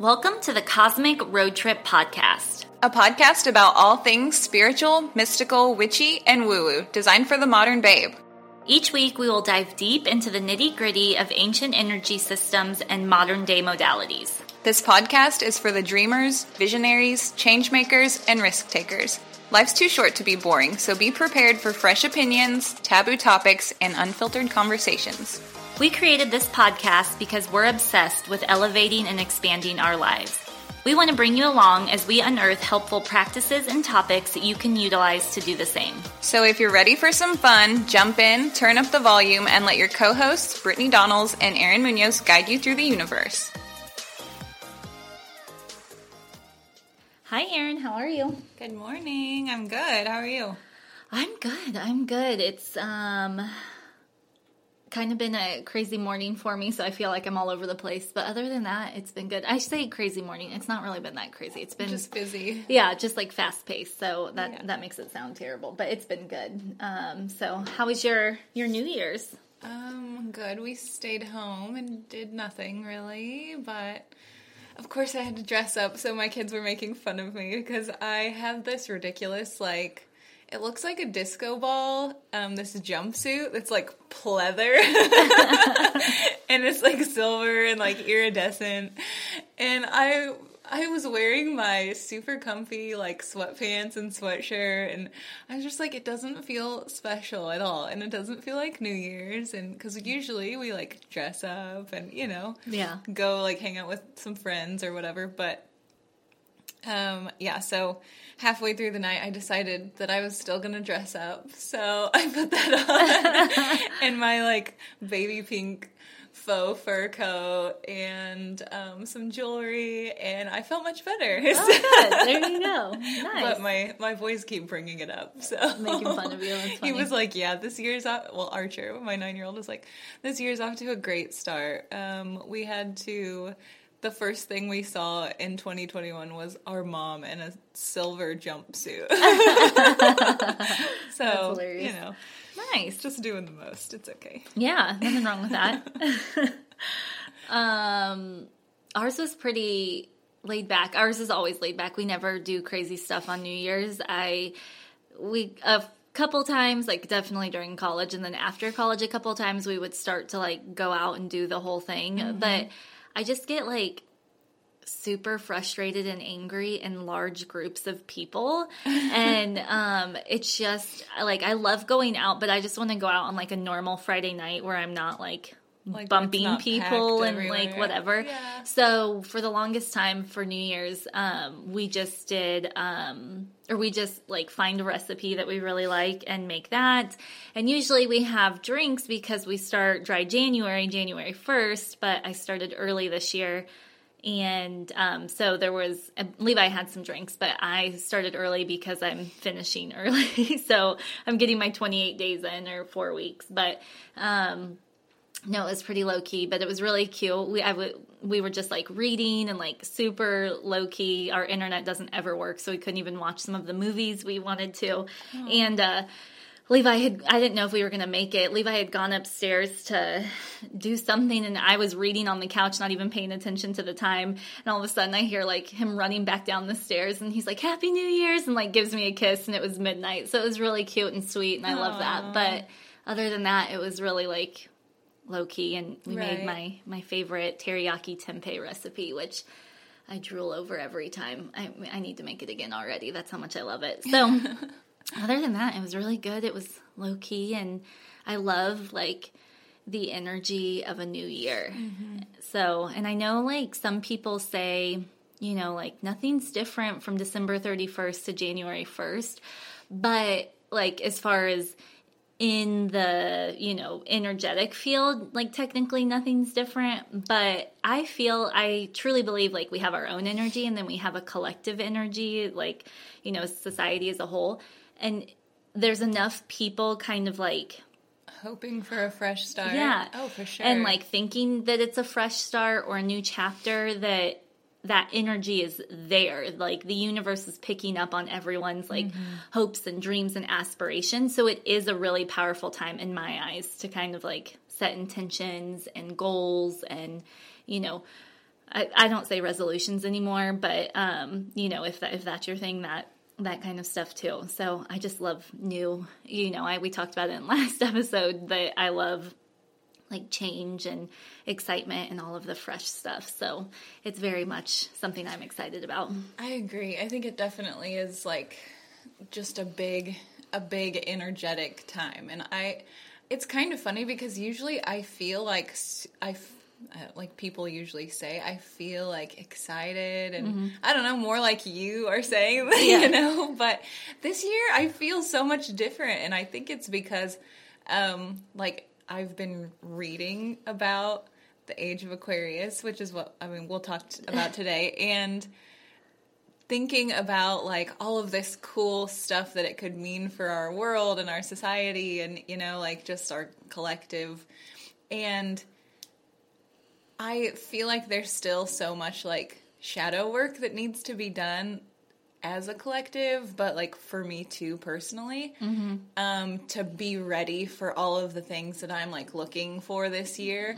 Welcome to the Cosmic Road Trip Podcast. A podcast about all things spiritual, mystical, witchy, and woo woo, designed for the modern babe. Each week, we will dive deep into the nitty gritty of ancient energy systems and modern day modalities. This podcast is for the dreamers, visionaries, changemakers, and risk takers. Life's too short to be boring, so be prepared for fresh opinions, taboo topics, and unfiltered conversations. We created this podcast because we're obsessed with elevating and expanding our lives. We want to bring you along as we unearth helpful practices and topics that you can utilize to do the same. So if you're ready for some fun, jump in, turn up the volume, and let your co hosts, Brittany Donalds and Aaron Munoz, guide you through the universe. Hi, Aaron. How are you? Good morning. I'm good. How are you? I'm good. I'm good. It's um kind of been a crazy morning for me, so I feel like I'm all over the place. But other than that, it's been good. I say crazy morning. It's not really been that crazy. It's been just busy. Yeah, just like fast paced. So that yeah. that makes it sound terrible, but it's been good. Um, so how was your your New Year's? Um, good. We stayed home and did nothing really, but of course I had to dress up. So my kids were making fun of me because I have this ridiculous like it looks like a disco ball, um, this jumpsuit that's like pleather. And it's like silver and like iridescent. And I I was wearing my super comfy like sweatpants and sweatshirt. And I was just like it doesn't feel special at all. And it doesn't feel like New Year's. And cuz usually we like dress up and you know yeah. go like hang out with some friends or whatever. But um yeah so halfway through the night, I decided that I was still gonna dress up. So I put that on and my like baby pink faux fur coat and um, some jewelry, and I felt much better. Oh, good. There you go. Nice. But my my boys keep bringing it up, so making fun of you. He was like, "Yeah, this year's off." Well, Archer, my nine year old, was like, "This year's off to a great start." Um, we had to the first thing we saw in 2021 was our mom in a silver jumpsuit. so, you know, nice. Just doing the most. It's okay. Yeah, nothing wrong with that. um, ours was pretty laid back. Ours is always laid back. We never do crazy stuff on New Year's. I we a couple times like definitely during college and then after college a couple times we would start to like go out and do the whole thing mm-hmm. but I just get like super frustrated and angry in large groups of people. And um it's just like I love going out but I just want to go out on like a normal Friday night where I'm not like Like, bumping people and like whatever. Yeah. So for the longest time for New Year's, um, we just did, um, or we just like find a recipe that we really like and make that. And usually we have drinks because we start dry January, January 1st, but I started early this year. And um, so there was, Levi had some drinks, but I started early because I'm finishing early. so I'm getting my 28 days in or four weeks. But, um, no, it was pretty low key, but it was really cute. We I w- we were just like reading and like super low key. Our internet doesn't ever work, so we couldn't even watch some of the movies we wanted to. And uh, Levi had I didn't know if we were going to make it. Levi had gone upstairs to do something, and I was reading on the couch, not even paying attention to the time. And all of a sudden, I hear like him running back down the stairs, and he's like "Happy New Year's" and like gives me a kiss, and it was midnight, so it was really cute and sweet, and I love that. But other than that, it was really like low key, and we made my my favorite teriyaki tempeh recipe, which I drool over every time. I I need to make it again already. That's how much I love it. So other than that, it was really good. It was low key, and I love like the energy of a new year. Mm-hmm. So, and I know like some people say, you know, like nothing's different from December 31st to January 1st, but like as far as in the you know energetic field like technically nothing's different but i feel i truly believe like we have our own energy and then we have a collective energy like you know society as a whole and there's enough people kind of like Hoping for a fresh start. yeah. Oh, for sure. And like thinking that it's a fresh start or a new chapter that that energy is there. Like the universe is picking up on everyone's like hopes and dreams and aspirations. So it is a really powerful time in my eyes to kind of like set intentions and goals and you know I, I don't say resolutions anymore, but um, you know, if that if that's your thing, that that kind of stuff too. So I just love new. You know, I we talked about it in last episode that I love like change and excitement and all of the fresh stuff. So it's very much something I'm excited about. I agree. I think it definitely is like just a big a big energetic time and I it's kind of funny because usually I feel like I uh, like people usually say I feel like excited and I don't know more like you are saying Yeah. you know but this year I feel so much different and I think it's because um like I've been reading about the age of Aquarius which is what I mean we'll talk t- about today and thinking about like all of this cool stuff that it could mean for our world and our society and you know like just our collective. And i feel like there's still so much like shadow work that needs to be done as a collective but like for me too personally um to be ready for all of the things that i'm like looking for this year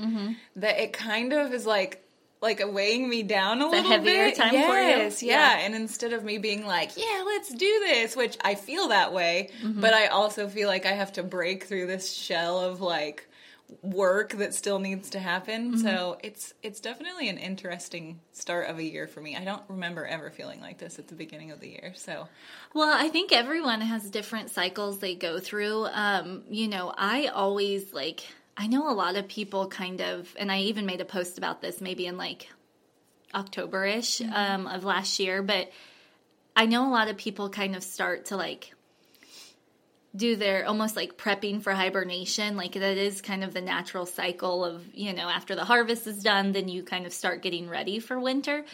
that it kind of is like like weighing me down a little heavier bit. time for you? yes, yeah. Yeah. And instead of me being like, "Yeah, let's do this," which I feel that way, Mm-hmm. but I also feel like I have to break through this shell of like work that still needs to happen. Mm-hmm. So it's it's definitely an interesting start of a year for me. I don't remember ever feeling like this at the beginning of the year. So Well, I think everyone has different cycles they go through. Um, you know, I always like, I know a lot of people kind of, and I even made a post about this maybe in like October ish um, of last year, but I know a lot of people kind of start to like do their almost like prepping for hibernation. Like that is kind of the natural cycle of, you know, after the harvest is done, then you kind of start getting ready for winter.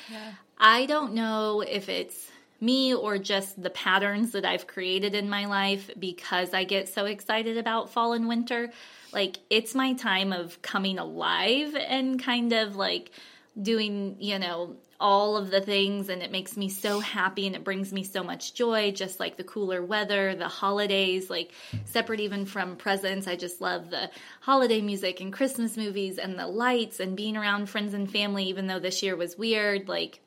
I don't know if it's me or just the patterns that I've created in my life because I get so excited about fall and winter. Like it's my time of coming alive and kind of like doing, you know, all of the things and it makes me so happy and it brings me so much joy just like the cooler weather the holidays like separate even from presents i just love the holiday music and christmas movies and the lights and being around friends and family even though this year was weird like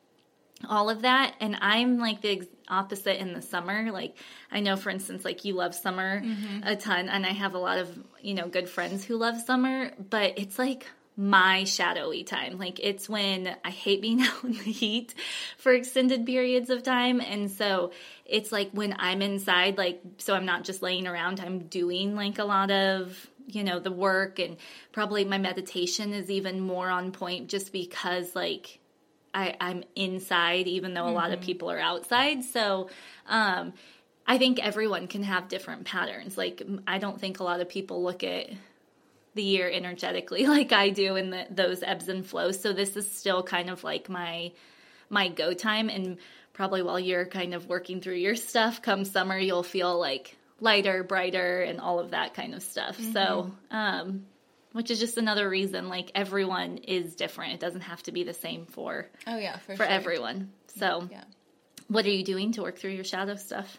all of that. And i'm like the ex- opposite in the summer. Like i know for instance like you love summer mm-hmm. a ton and i have a lot of you know good friends who love summer but it's like my shadowy time like it's when i hate being out in the heat for extended periods of time and so it's like when i'm inside like so i'm not just laying around i'm doing like a lot of you know, the work and probably my meditation is even more on point just because like I, I'm inside, even though a lot of people are outside. So, um, I think everyone can have different patterns. Like, I don't think a lot of people look at the year energetically like I do in the, those ebbs and flows. So this is still kind of like my my go time and probably while you're kind of working through your stuff come summer you'll feel like lighter, brighter and all of that kind of stuff. Mm-hmm. So, um which is just another reason like everyone is different. It doesn't have to be the same for Oh yeah, for, for sure. everyone. So, Yeah. what are you doing to work through your shadow stuff?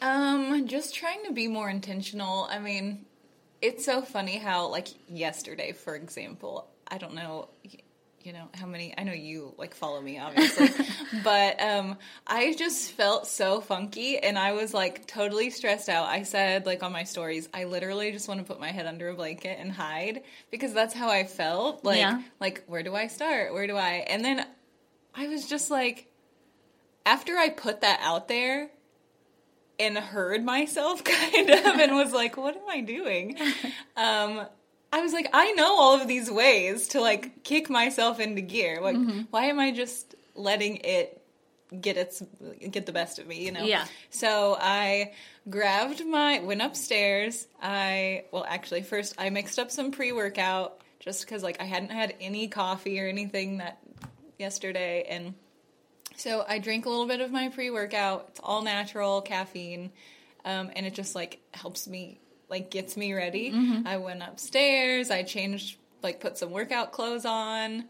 Um, just trying to be more intentional. I mean, it's so funny how like yesterday, for example, I don't know you know how many I know you like follow me obviously, but um I just felt so funky and I was like totally stressed out. I said like on my stories, I literally just want to put my head under a blanket and hide because that's how I felt. Like Yeah. like where do I start? Where do I? And then I was just like after I put that out there, and heard myself kind of and was like what am i doing? Um i was like i know all of these ways to like kick myself into gear. Like why am i just letting it get its get the best of me you know? Yeah. so i grabbed my went upstairs. I well actually first i mixed up some pre-workout just because like i hadn't had any coffee or anything that yesterday and so I drink a little bit of my pre workout. It's all natural caffeine, um, and it just like helps me, like gets me ready. I went upstairs. I changed, like put some workout clothes on,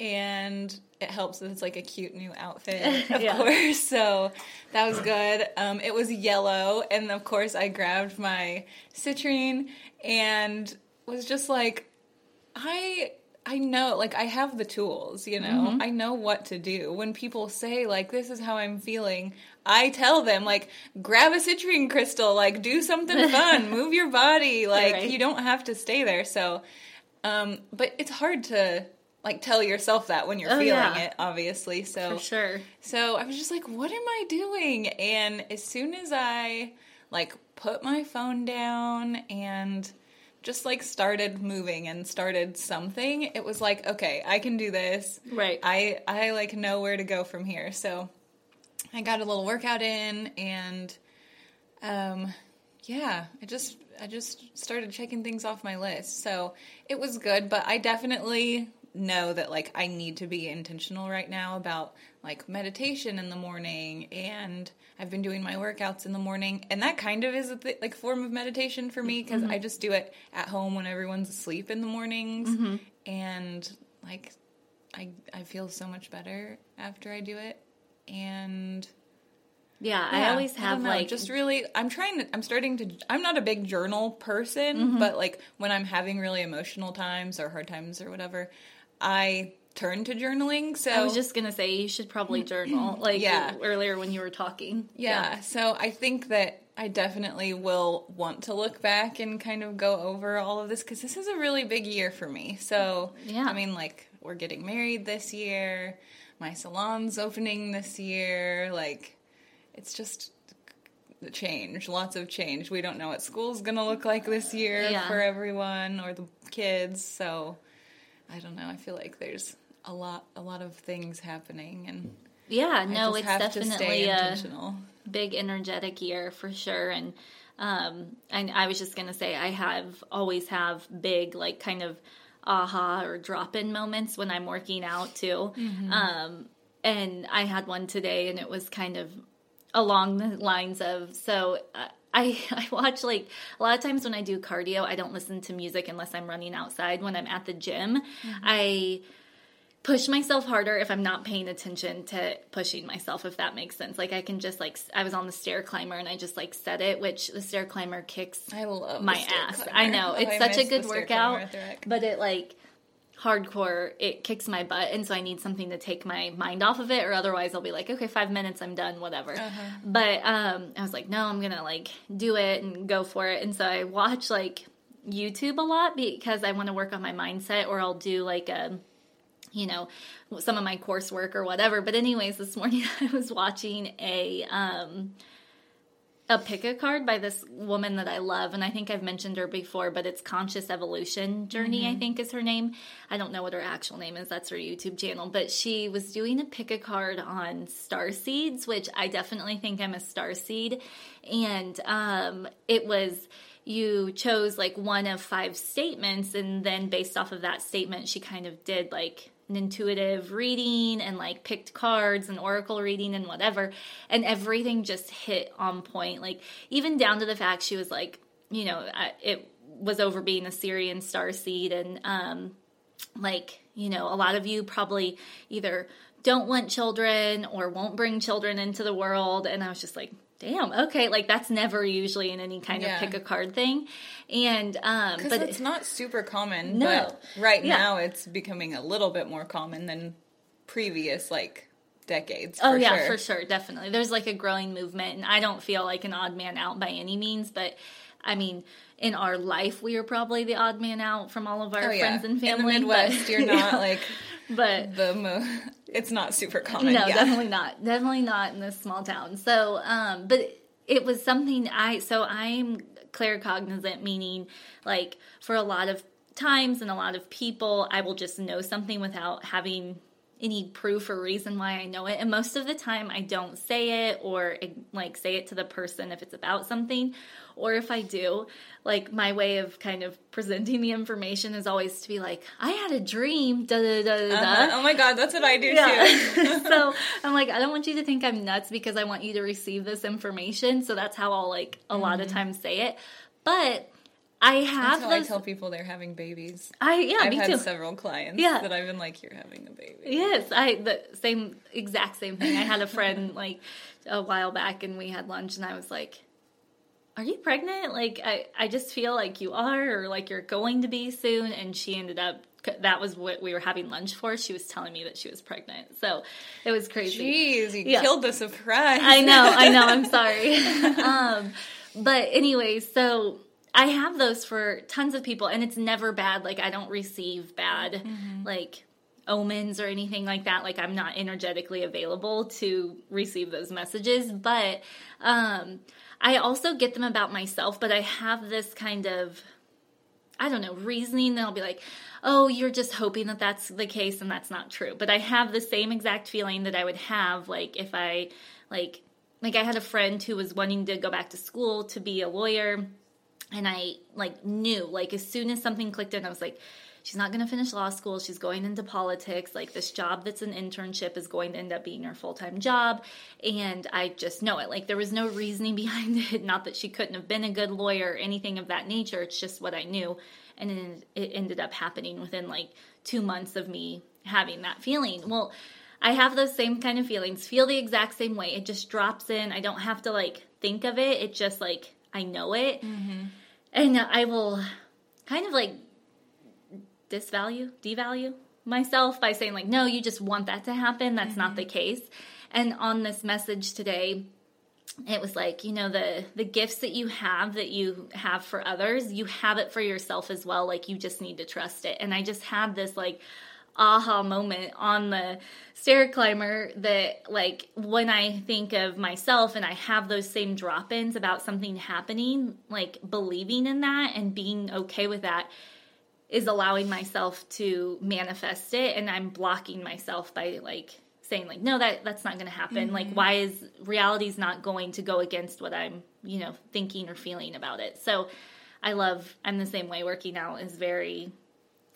and it helps that it's like a cute new outfit, of Yeah. course. So that was good. Um, it was yellow, and of course I grabbed my citrine and was just like, I I know like I have the tools, you know. I know what to do. When people say like this is how I'm feeling, I tell them like grab a citrine crystal, like do something fun, move your body, like Right. you don't have to stay there. So um but it's hard to like tell yourself that when you're Oh, feeling yeah. it, obviously. So For sure. so I was just like, what am I doing? And as soon as I like put my phone down and just like started moving and started something, it was like, okay, I can do this. Right. I I like know where to go from here. So I got a little workout in and um yeah, I just I just started checking things off my list. So it was good, but I definitely know that like I need to be intentional right now about like meditation in the morning and I've been doing my workouts in the morning and that kind of is a th- like form of meditation for me because I just do it at home when everyone's asleep in the mornings and like I I feel so much better after I do it and Yeah, I always have know, like just really I'm trying to I'm starting to I'm not a big journal person, Mm-hmm. but like when I'm having really emotional times or hard times or whatever, I turned to journaling. So I was just gonna say you should probably mm-hmm. journal, like Yeah. earlier when you were talking. yeah, so I think that I definitely will want to look back and kind of go over all of this cuz this is a really big year for me. So, Yeah. I mean like we're getting married this year, my salon's opening this year, like it's just the change, lots of change. We don't know what school's gonna look like this year Yeah. for everyone or the kids. So I don't know. I feel like there's a lot, a lot of things happening, and Yeah, no, it's definitely a big energetic year for sure. And um, and I was just gonna say I have always have big like kind of aha or drop in moments when I'm working out too. Mm-hmm. Um, and I had one today, and it was kind of along the lines of so. Uh, I, I watch like a lot of times when I do cardio, I don't listen to music unless I'm running outside. When I'm at the gym, mm-hmm. I push myself harder if I'm not paying attention to pushing myself, if that makes sense. Like I can just like I was on the stair climber and I just like set it, which the stair climber kicks I love my ass. climber. I know Oh, it's I such a good the stair climber workout, at the rec. but it like hardcore it kicks my butt and so i need something to take my mind off of it or otherwise i'll be like okay five minutes i'm done whatever. Uh-huh. but um i was like no i'm gonna like do it and go for it. And so i watch like youtube a lot because i want to work on my mindset or i'll do like a you know some of my coursework or whatever. But anyways this morning i was watching a um a pick a card by this woman that I love, and I think I've mentioned her before, but it's Conscious Evolution Journey, mm-hmm. I think is her name. I don't know what her actual name is, that's her YouTube channel, but she was doing a pick a card on star seeds, which I definitely think I'm a star seed. And um, it was you chose like one of five statements, and then based off of that statement, she kind of did like an intuitive reading and like picked cards and oracle reading and whatever and everything just hit on point. Like even down to the fact she was like you know it was over being a Sirian star seed and um like you know a lot of you probably either don't want children or won't bring children into the world. And i was just like damn okay like that's never usually in any kind yeah. of pick a card thing and um but it's not super common no but right yeah. now it's becoming a little bit more common than previous like decades oh yeah sure. for sure definitely there's like a growing movement and i don't feel like an odd man out by any means but i mean in our life we are probably the odd man out from all of our oh, yeah. friends and family in the midwest but, you're not like but the mo- it's not super common. No, yeah. definitely not. Definitely not in this small town. So, um, but it was something I so I'm claircognizant, meaning like for a lot of times and a lot of people, I will just know something without having any proof or reason why I know it. And most of the time, I don't say it or like say it to the person if it's about something. Or if I do, like my way of kind of presenting the information is always to be like, I had a dream, da da da da. Uh-huh. Oh my God, that's what I do yeah. too. so I'm like, I don't want you to think I'm nuts because I want you to receive this information. So that's how I'll like a mm-hmm. lot of mm-hmm. times say it. But I have. That's how those... I tell people they're having babies. I yeah, I've me had too. several clients yeah. that I've been like, "You're having a baby." Yes, I the same exact same thing. I had a friend like a while back, and we had lunch, and I was like, "Are you pregnant?" Like I I just feel like you are, or like you're going to be soon. And she ended up that was what we were having lunch for. She was telling me that she was pregnant. So it was crazy. Jeez, you yeah. killed the surprise. I know, I know. I'm sorry. um, but anyway, so I have those for tons of people, and it's never bad. Like I don't receive bad mm-hmm. like omens or anything like that. Like I'm not energetically available to receive those messages, but um, I also get them about myself. But I have this kind of I don't know, reasoning that I'll be like, oh, you're just hoping that that's the case and that's not true. But I have the same exact feeling that I would have like if I like like I had a friend who was wanting to go back to school to be a lawyer and I like knew like as soon as something clicked in, I was like, she's not going to finish law school. She's going into politics. Like this job that's an internship is going to end up being her full time job. And I just know it. Like there was no reasoning behind it. Not that she couldn't have been a good lawyer or anything of that nature. It's just what I knew. And it ended up happening within like two months of me having that feeling. Well, I have those same kind of feelings, feel the exact same way. It just drops in. I don't have to like think of it. It just like I know it. Mm-hmm. And I will kind of like disvalue, devalue myself by saying, like, no, you just want that to happen. That's mm-hmm. not the case. And on this message today, it was like you know the the gifts that you have that you have for others you have it for yourself as well like you just need to trust it and i just had this like aha moment on the stair climber that like when I think of myself and I have those same drop-ins about something happening, like believing in that and being okay with that is allowing myself to manifest it and I'm blocking myself by like saying like no that that's not going to happen. Mm-hmm. Like why is reality's not going to go against what I'm, you know, thinking or feeling about it. So I love I'm the same way working out is very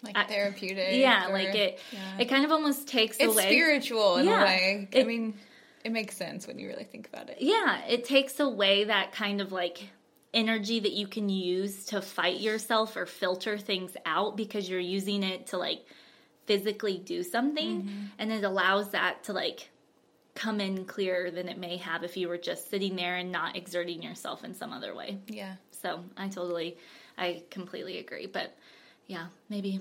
like I, therapeutic. Yeah, or, like it. Yeah. It kind of almost takes it's away. spiritual in yeah, a way. It, I mean, it makes sense when you really think about it. Yeah, it takes away that kind of like energy that you can use to fight yourself or filter things out because you're using it to like physically do something, mm-hmm. and it allows that to like come in clearer than it may have if you were just sitting there and not exerting yourself in some other way. Yeah. So I totally, I completely agree. But yeah, maybe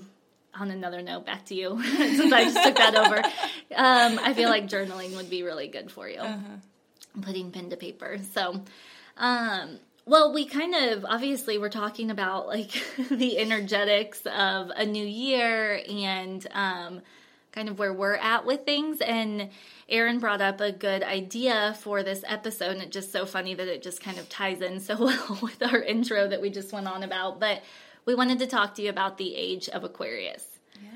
on another note, back to you, since I just took that over. Um, I feel like journaling would be really good for you. Uh-huh. Putting pen to paper. So, um, well, we kind of obviously we're talking about like the energetics of a new year and um, kind of where we're at with things. And Aaron brought up a good idea for this episode, and it's just so funny that it just kind of ties in so well with our intro that we just went on about. But we wanted to talk to you about the age of Aquarius. Yeah.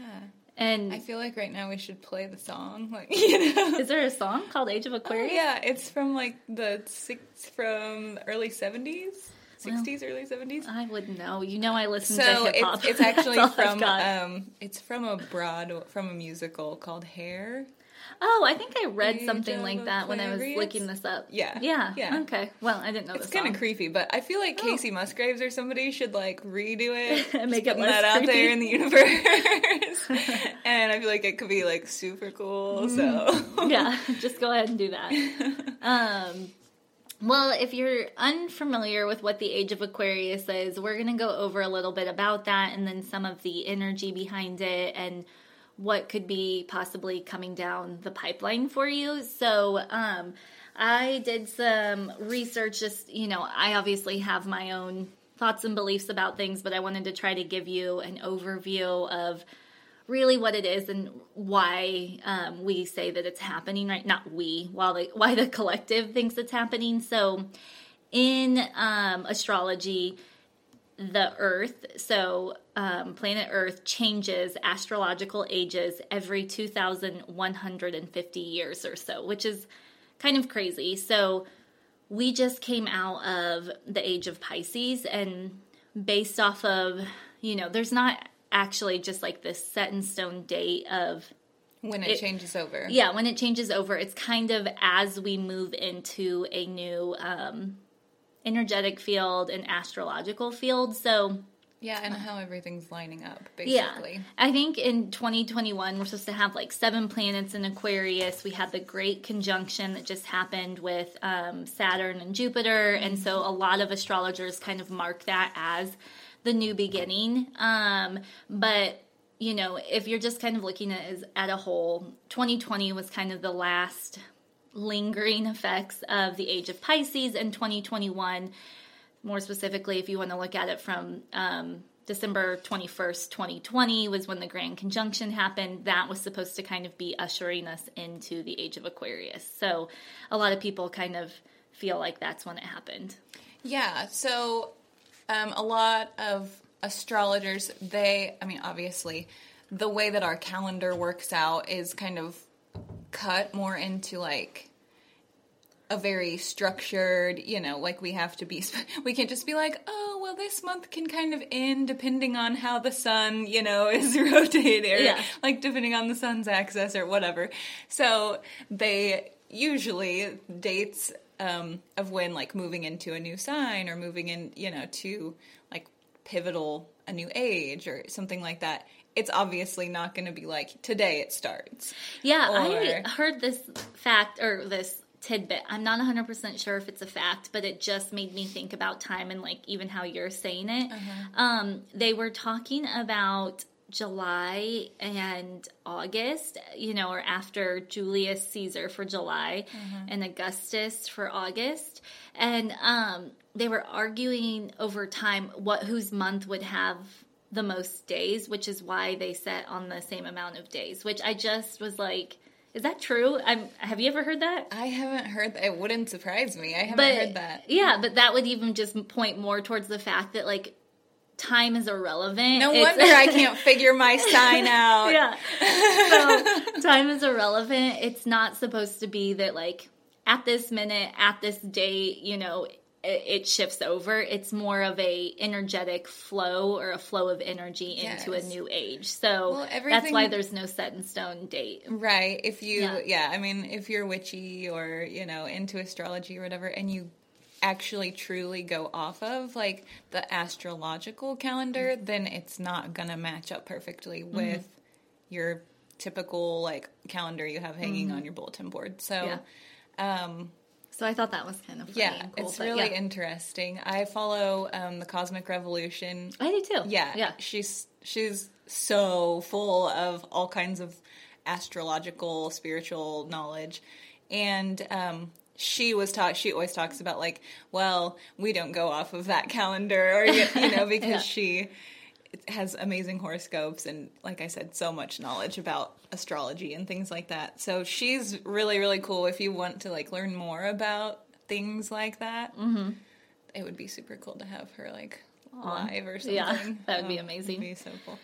And I feel like right now we should play the song. Like, you know. is there a song called Age of Oh, Aquarius? yeah, it's from like the six from early seventies, sixties, early seventies. I wouldn't know. You know, I listen to hip hop. it's, it's actually That's all I've from um, it's from a broad from a musical called Hair. Oh, I think I read Age something like that when I was looking this up. Yeah, Yeah. yeah. Okay. Well, I didn't know It's kind of creepy, but I feel like Kacey Musgraves or somebody should like redo it And make it that out creepy. there in the universe. and I feel like it could be like super cool. So yeah, just go ahead and do that. Um, well, if you're unfamiliar with what the age of Aquarius is, we're going to go over a little bit about that and then some of the energy behind it and what could be possibly coming down the pipeline for you. So, um, I did some research, just, you know, I obviously have my own thoughts and beliefs about things, but I wanted to try to give you an overview of really what it is and why um, we say that it's happening right not we while the why the collective thinks it's happening so in um, astrology the earth. So um, planet earth changes astrological ages every 2150 years or so which is kind of crazy. So we just came out of the age of pisces and based off of you know there's not actually just like this set in stone date of when it, It- changes over, yeah when it changes over it's kind of as we move into a new um energetic field and astrological field. So yeah, and how everything's lining up basically. yeah i think in 2021 we're supposed to have like seven planets in aquarius. We had the great conjunction that just happened with um, saturn and jupiter. And so a lot of astrologers kind of mark that as the new beginning. Um, but you know if you're just kind of looking at it as at a whole 2020 was kind of the last lingering effects of the age of pisces in 2021 more specifically, if you want to look at it from um, December 21st, 2020, was when the Grand Conjunction happened. That was supposed to kind of be ushering us into the age of Aquarius. So a lot of people kind of feel like that's when it happened. Yeah, so um, a lot of astrologers, they, I mean, obviously, the way that our calendar works out is kind of cut more into like a very structured, you know, like we have to be, we can't just be like, oh, well, this month can kind of end depending on how the sun, you know, is rotated, or Yeah. like depending on the sun's axis or whatever. So they usually dates um, of when like moving into a new sign or moving in, you know, to like pivotal a new age or something like that. It's obviously not going to be like today it starts. Yeah, Or- I heard this fact or this tidbit. I'm not 100% sure if it's a fact, but it just made me think about time and like even how you're saying it. Um, they were talking about July and August, you know, or after Julius Caesar for July and Augustus for August. And um, they were arguing over time what whose month would have the most days, which is why they set on the same amount of days, which I just was like, is that true? I'm, have you ever heard that? I haven't heard that. It wouldn't surprise me. I haven't But heard that. yeah, but that would even just point more towards the fact that like time is irrelevant. No It's- wonder I can't figure my sign out. yeah. So time is irrelevant. It's not supposed to be that like at this minute, at this date, you know, it, shifts over. It's more of a energetic flow or a flow of energy into a new age. So Well, that's why there's no set in stone date. Right. If you, Yeah. yeah. I mean, if you're witchy or, you know, into astrology or whatever, and you actually truly go off of like the astrological calendar, then it's not going to match up perfectly Mm-hmm. with your typical like calendar you have hanging on your bulletin board. So, Mm-hmm. Yeah. um, So I thought that was kind of funny yeah, cool. it's really yeah. interesting. I follow um, the Cosmic Revolution I do too. yeah, Yeah. She's she's so full of all kinds of astrological, spiritual knowledge, and um, she was talk. She always talks about like, well, we don't go off of that calendar, or you, know, because she it has amazing horoscopes and like I said so much knowledge about astrology and things like that. So she's really really cool if you want to like learn more about things like that. Mm-hmm. It would be super cool to have her like live or something. Yeah, that would be Um, amazing. It'd be so cool.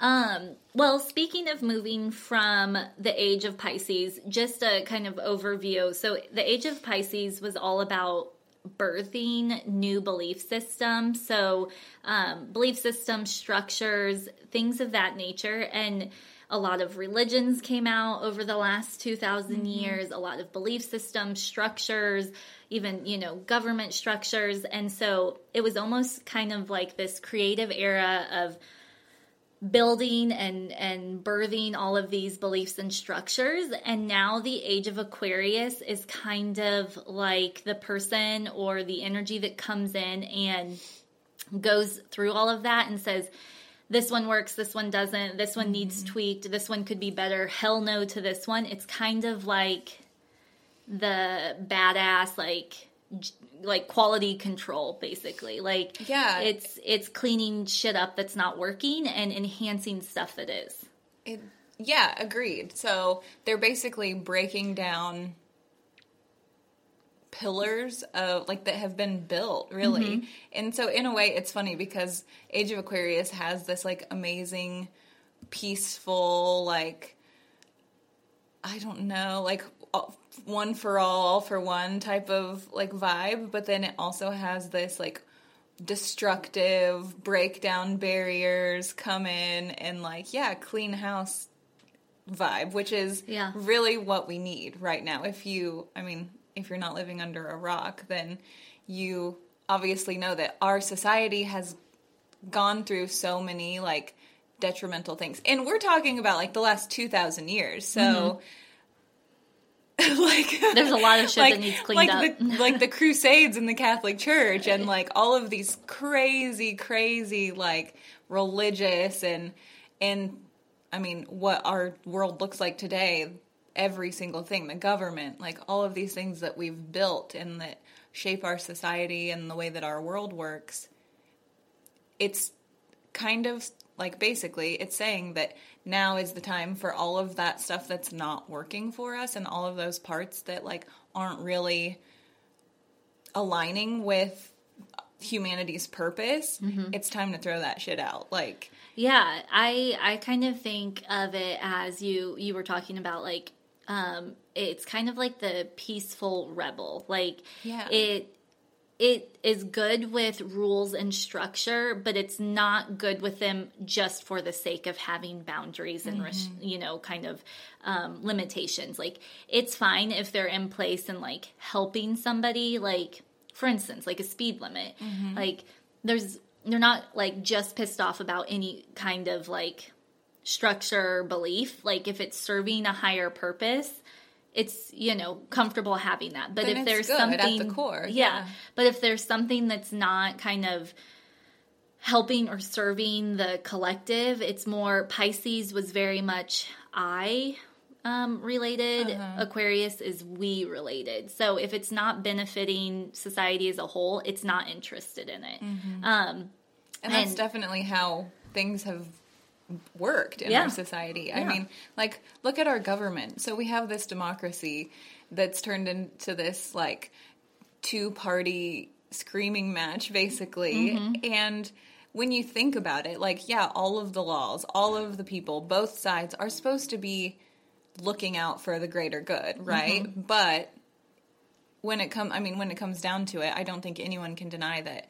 Um, well, speaking of moving from the age of Pisces, just a kind of overview. So, the age of Pisces was all about birthing new belief systems. So, um, belief systems, structures, things of that nature. And a lot of religions came out over the last 2000 years, a lot of belief systems, structures, even, you know, government structures. And so it was almost kind of like this creative era of building and and birthing all of these beliefs and structures. And now the age of aquarius is kind of like the person or the energy that comes in and goes through all of that and says this one works this one doesn't this one needs mm-hmm. tweaked this one could be better. Hell no to this one. It's kind of like the badass like like quality control basically like Yeah. it's it's cleaning shit up that's not working and enhancing stuff that is It, yeah, agreed. So they're basically breaking down pillars of like that have been built really mm-hmm. and so in a way it's funny because age of aquarius has this like amazing peaceful like i don't know like one for all all for one type of like vibe but then it also has this like destructive breakdown barriers come in and like yeah clean house vibe which is Yeah. really what we need right now. If you i mean if you're not living under a rock then you obviously know that our society has gone through so many like detrimental things. And we're talking about like the last 2000 years. So mm-hmm. like There's a lot of shit that needs cleaned like up. The, like the crusades in the catholic church and like all of these crazy crazy like religious and and i mean what our world looks like today every single thing the government like all of these things that we've built and that shape our society and the way that our world works it's kind of like basically it's saying that now is the time for all of that stuff that's not working for us and all of those parts that like aren't really aligning with humanity's purpose it's time to throw that shit out like Yeah, I I kind of think of it as you you were talking about like um it's kind of like the peaceful rebel. Like Yeah. it it is good with rules and structure, but it's not good with them just for the sake of having boundaries and res- you know kind of um, limitations. Like it's fine if they're in place and like helping somebody. Like for instance, like a speed limit. Like there's they're not like just pissed off about any kind of like structure or belief. Like if it's serving a higher purpose, it's you know comfortable having that. But Then if there's at the something core, yeah. yeah. But if there's something that's not kind of helping or serving the collective, it's more Pisces was very much I um, related. Uh-huh. Aquarius is we related. So if it's not benefiting society as a whole, it's not interested in it. Mm-hmm. Um, and that's And- definitely how things have worked in Yeah. our society. I mean, like look at our government. So we have this democracy that's turned into this like two-party screaming match basically. Mm-hmm. And when you think about it, like yeah, all of the laws, all of the people, both sides are supposed to be looking out for the greater good, right? Mm-hmm. But when it come I mean when it comes down to it, I don't think anyone can deny that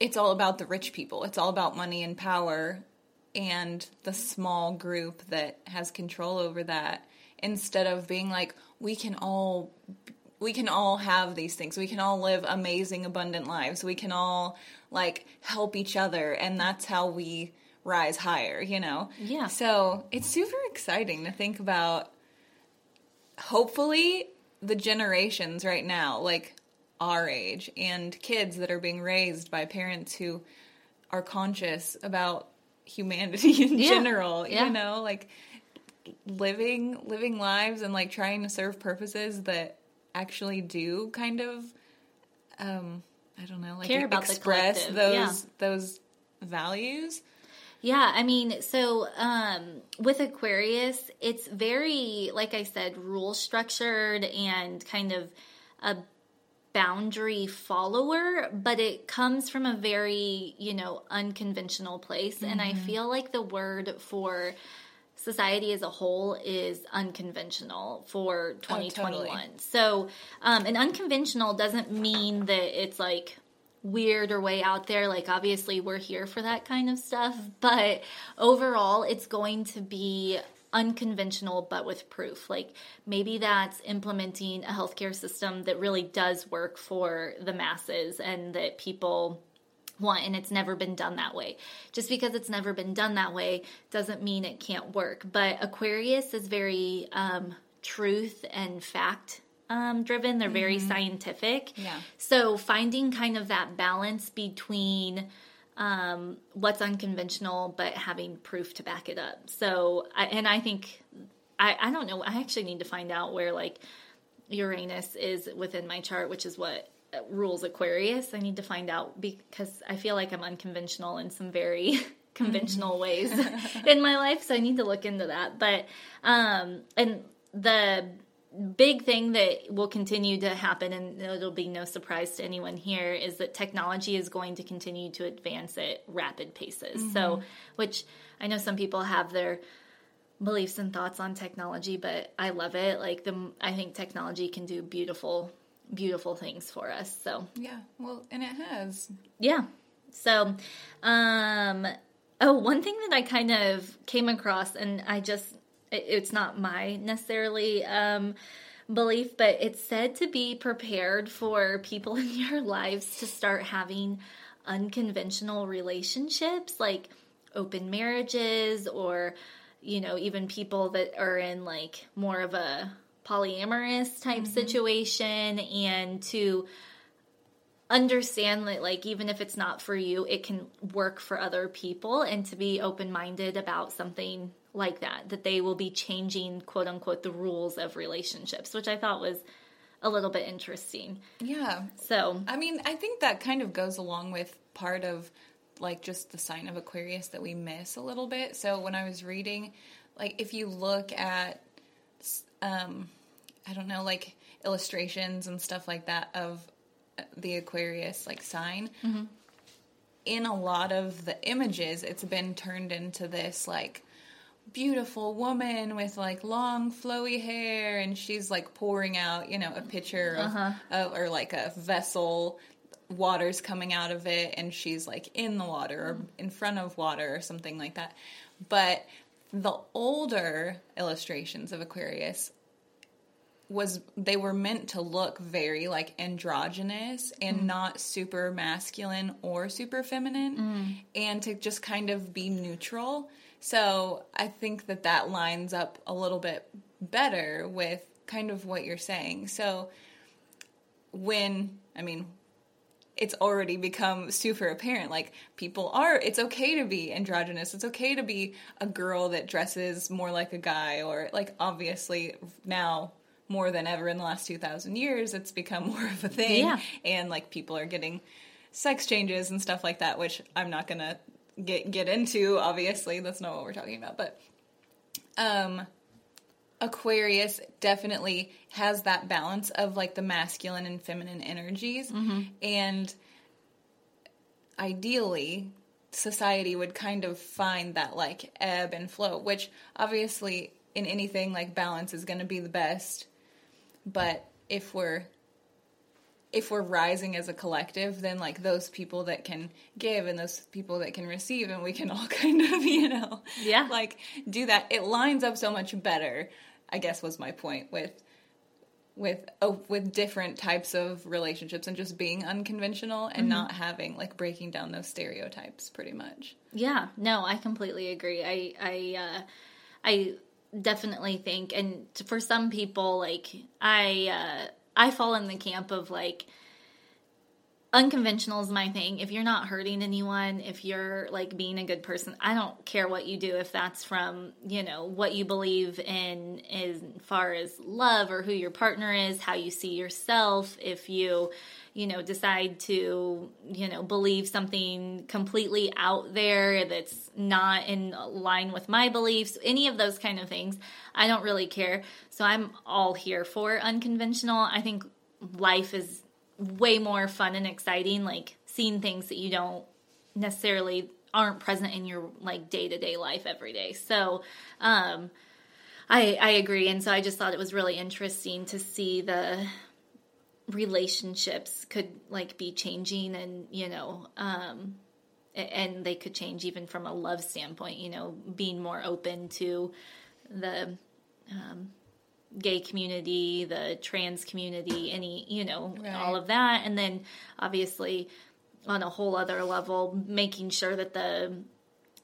it's all about the rich people. It's all about money and power and the small group that has control over that instead of being like we can all we can all have these things. We can all live amazing abundant lives. We can all like help each other and that's how we rise higher, you know. Yeah. So, it's super exciting to think about hopefully the generations right now, like our age, and kids that are being raised by parents who are conscious about humanity in Yeah. general, Yeah. you know, like living living lives and like trying to serve purposes that actually do kind of um I don't know, like Care about the express those yeah. those values. Yeah, I mean, so um, with Aquarius, it's very, like I said, rule structured and kind of a boundary follower, but it comes from a very, you know, unconventional place. Mm-hmm. And I mm-hmm. feel like the word for society as a whole is unconventional for 2021. Oh, totally. So, um, and unconventional doesn't mean that it's like weird or way out there. Like, obviously, we're here for that kind of stuff, but overall, it's going to be unconventional but with proof. Like maybe that's implementing a healthcare system that really does work for the masses and that people want and it's never been done that way. Just because it's never been done that way doesn't mean it can't work. But Aquarius is very um, truth and fact um, driven. They're very mm-hmm. scientific. Yeah. So finding kind of that balance between um, what's unconventional, but having proof to back it up. So, I, and I think, I, I don't know, I actually need to find out where like Uranus is within my chart, which is what rules Aquarius. I need to find out because I feel like I'm unconventional in some very conventional ways in my life. So I need to look into that. But, um, and the big thing that will continue to happen, and it'll be no surprise to anyone here, is that technology is going to continue to advance at rapid paces. Mm-hmm. So, which I know some people have their beliefs and thoughts on technology, but I love it. Like the, I think technology can do beautiful, beautiful things for us. So yeah, well, and it has. Yeah. So, um, oh, one thing that I kind of came across, and I just it's not my necessarily um, belief, but it's said to be prepared for people in your lives to start having unconventional relationships, like open marriages, or you know, even people that are in like more of a polyamorous type mm-hmm. situation, and to understand that like even if it's not for you it can work for other people and to be open-minded about something like that, that they will be changing, quote unquote, the rules of relationships, which I thought was a little bit interesting. Yeah. So, I mean, I think that kind of goes along with part of like just the sign of Aquarius that we miss a little bit. So, when I was reading, like, if you look at, um, I don't know, like illustrations and stuff like that of the Aquarius like sign, mm-hmm. in a lot of the images, it's been turned into this like beautiful woman with like long flowy hair and she's like pouring out you know a pitcher of, uh-huh. of, or like a vessel water's coming out of it and she's like in the water or in front of water or something like that but the older illustrations of aquarius was they were meant to look very like androgynous and mm. not super masculine or super feminine mm. and to just kind of be neutral so I think that that lines up a little bit better with kind of what you're saying. So when, I mean, it's already become super apparent. Like people are, it's okay to be androgynous. It's okay to be a girl that dresses more like a guy, or like obviously now more than ever in the last 2000 years, it's become more of a thing. Yeah. And like people are getting sex changes and stuff like that, which I'm not gonna get get into. Obviously, that's not what we're talking about, but um, Aquarius definitely has that balance of like the masculine and feminine energies, mm-hmm. and ideally, society would kind of find that like ebb and flow, which obviously in anything like balance is going to be the best. But if we're if we're rising as a collective, then like those people that can give and those people that can receive, and we can all kind of, you know, yeah, like do that. It lines up so much better. I guess was my point with with oh, with different types of relationships and just being unconventional and mm-hmm. not having like breaking down those stereotypes pretty much. Yeah, no, I completely agree. I I uh, I definitely think, and for some people, like I. Uh, I fall in the camp of like unconventional is my thing. If you're not hurting anyone, if you're like being a good person, I don't care what you do. If that's from, you know, what you believe in as far as love or who your partner is, how you see yourself, if you, you know, decide to, you know, believe something completely out there that's not in line with my beliefs, any of those kind of things, I don't really care. So I'm all here for unconventional. I think life is way more fun and exciting like seeing things that you don't necessarily aren't present in your like day-to-day life every day so um i i agree and so i just thought it was really interesting to see the relationships could like be changing and you know um and they could change even from a love standpoint you know being more open to the um gay community, the trans community, any, you know, right. all of that. And then obviously on a whole other level, making sure that the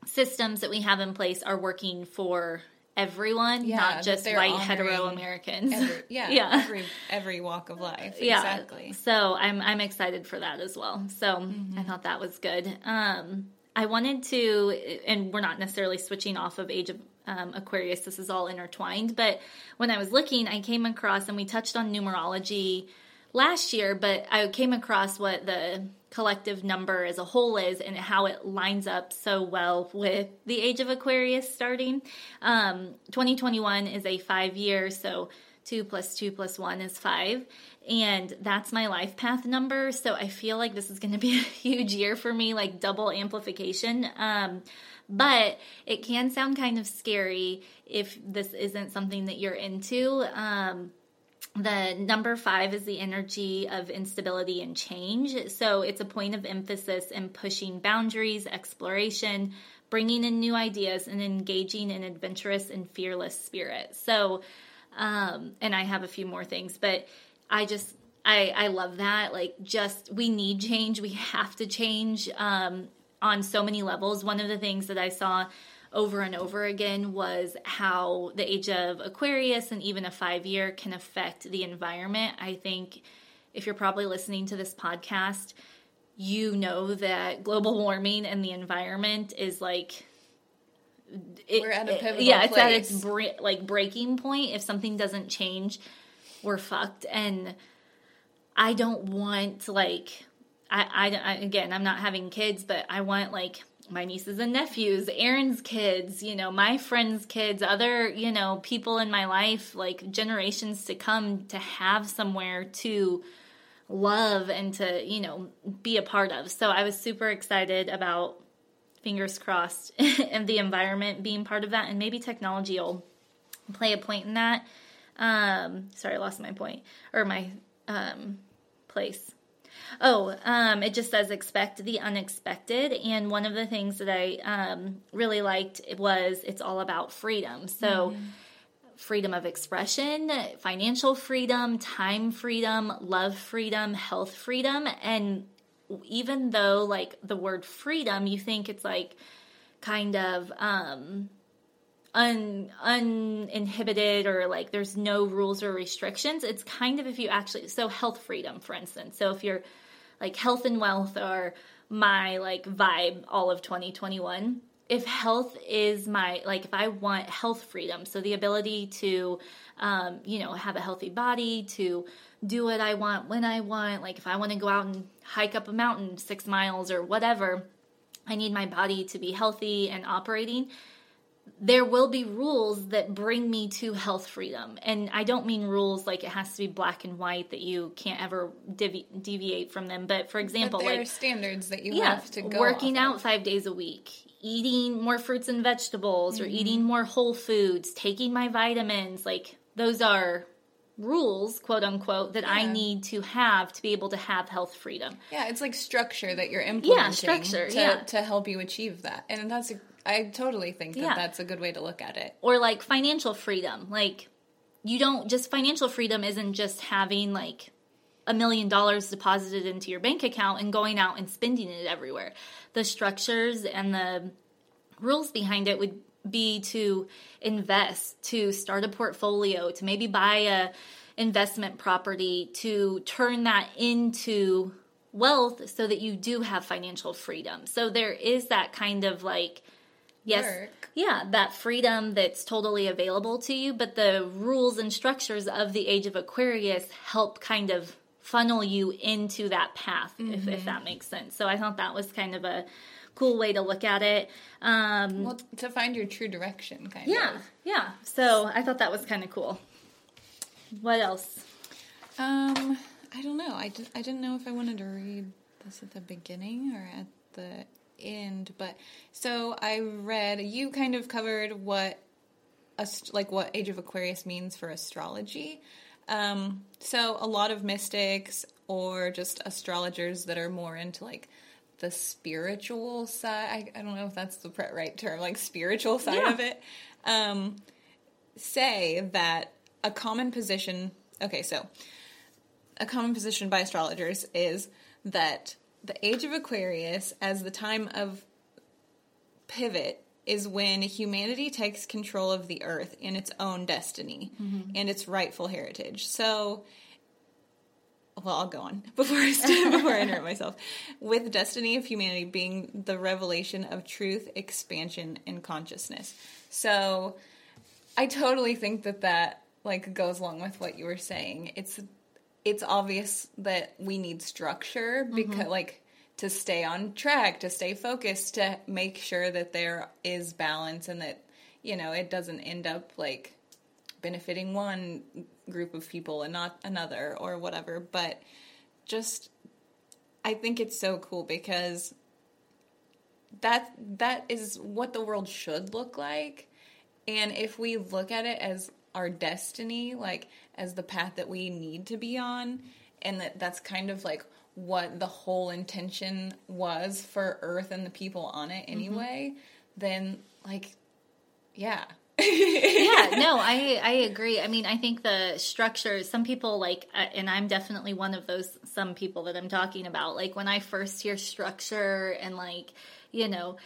systems that we have in place are working for everyone, yeah, not just white hetero Americans. Every, yeah, yeah, every every walk of life. Yeah. Exactly. So I'm I'm excited for that as well. So mm-hmm. I thought that was good. Um, I wanted to, and we're not necessarily switching off of Age of um, Aquarius. This is all intertwined. But when I was looking, I came across, and we touched on numerology last year, but I came across what the collective number as a whole is and how it lines up so well with the age of Aquarius starting. Um, 2021 is a five year, so two plus two plus one is five. And that's my life path number. So I feel like this is going to be a huge year for me, like double amplification. Um, but it can sound kind of scary if this isn't something that you're into. Um, the number five is the energy of instability and change. So it's a point of emphasis in pushing boundaries, exploration, bringing in new ideas, and engaging in adventurous and fearless spirit. So, um, and I have a few more things, but I just I I love that. Like, just we need change. We have to change. Um, on so many levels. One of the things that I saw over and over again was how the age of Aquarius and even a five year can affect the environment. I think if you're probably listening to this podcast, you know that global warming and the environment is like it, we're at a pivotal it, yeah place. it's at its bre- like breaking point if something doesn't change we're fucked and i don't want like I, I, I again, I'm not having kids, but I want like my nieces and nephews, Aaron's kids, you know, my friends' kids, other, you know, people in my life, like generations to come to have somewhere to love and to, you know, be a part of. So I was super excited about fingers crossed and the environment being part of that and maybe technology will play a point in that. Um sorry, I lost my point or my um place. Oh, um, it just says expect the unexpected. And one of the things that I um, really liked was it's all about freedom. So, mm-hmm. freedom of expression, financial freedom, time freedom, love freedom, health freedom. And even though, like, the word freedom, you think it's like kind of, um, un uninhibited or like there's no rules or restrictions it's kind of if you actually so health freedom for instance. So if you're like health and wealth are my like vibe all of 2021 if health is my like if i want health freedom so the ability to um, you know have a healthy body to do what i want when i want like if i want to go out and hike up a mountain six miles or whatever i need my body to be healthy and operating there will be rules that bring me to health freedom. And I don't mean rules like it has to be black and white that you can't ever devi- deviate from them. But for example, but there like are standards that you yeah, have to go working out of. five days a week, eating more fruits and vegetables, mm-hmm. or eating more whole foods, taking my vitamins. Like those are rules, quote unquote, that yeah. I need to have to be able to have health freedom. Yeah, it's like structure that you're implementing yeah, structure, to, yeah. to help you achieve that. And that's a I totally think that yeah. that's a good way to look at it. Or like financial freedom. Like you don't just financial freedom isn't just having like a million dollars deposited into your bank account and going out and spending it everywhere. The structures and the rules behind it would be to invest, to start a portfolio, to maybe buy a investment property, to turn that into wealth so that you do have financial freedom. So there is that kind of like yes Work. yeah that freedom that's totally available to you but the rules and structures of the age of aquarius help kind of funnel you into that path if, if mm-hmm. that makes sense so i thought that was kind of a cool way to look at it um Well, to find your true direction, kind yeah of. yeah yeah. so i thought that was kind of cool what else Um, I don't know. I, I didn't know if I wanted to read this at the beginning or at the end, but so I read you kind of covered what ast- like what Age of Aquarius means for astrology. Um, so a lot of mystics or just astrologers that are more into like the spiritual side. I, I don't know if that's the right term, like spiritual side Yeah. of it. Um, say that a common position. Okay, so a common position by astrologers is that the age of Aquarius, as the time of pivot, is when humanity takes control of the earth in its own destiny and its rightful heritage. So, well, I'll go on before I st- before I interrupt myself. With destiny of humanity being the revelation of truth, expansion, and consciousness. So, I totally think that that like goes along with what you were saying. It's it's obvious that we need structure mm-hmm. because like to stay on track, to stay focused, to make sure that there is balance and that you know, it doesn't end up like benefiting one group of people and not another or whatever, but just I think it's so cool because that that is what the world should look like. And if we look at it as our destiny, like as the path that we need to be on, and that that's kind of like what the whole intention was for Earth and the people on it mm-hmm. anyway, then like, yeah. Yeah, no, I I agree. I mean, I think the structure. Some people like, uh, and I'm definitely one of those. Some people that I'm talking about. Like when I first hear structure and like, you know,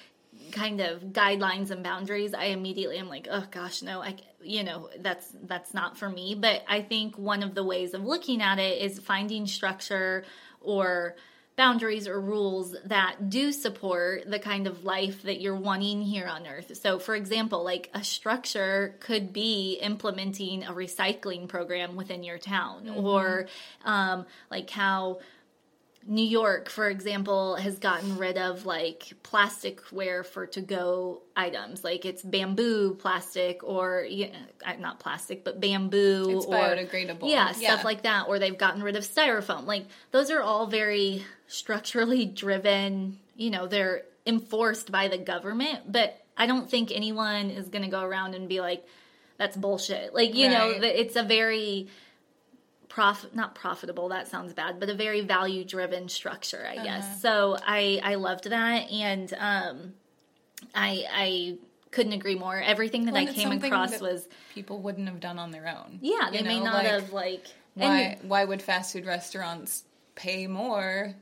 kind of guidelines and boundaries, I immediately am like, oh gosh, no, I, you know, that's that's not for me. But I think one of the ways of looking at it is finding structure or boundaries or rules that do support the kind of life that you're wanting here on earth. So, for example, like a structure could be implementing a recycling program within your town, or um, like how New York, for example, has gotten rid of like plasticware for to go items. Like it's bamboo plastic or you uh, know, not plastic, but bamboo It's or biodegradable. Yeah, Yeah. stuff like that. Or they've gotten rid of styrofoam. Like those are all very structurally driven. You know, they're enforced by the government, but I don't think anyone is going to go around and be like, "That's bullshit." Like you know, Right. the- it's a very profit not profitable that sounds bad but a very value driven structure i Uh-huh. guess so i i loved that and um i i couldn't agree more everything that Well, i came across that was people wouldn't have done on their own. yeah they You may know, not like, have like Why and why would fast food restaurants pay more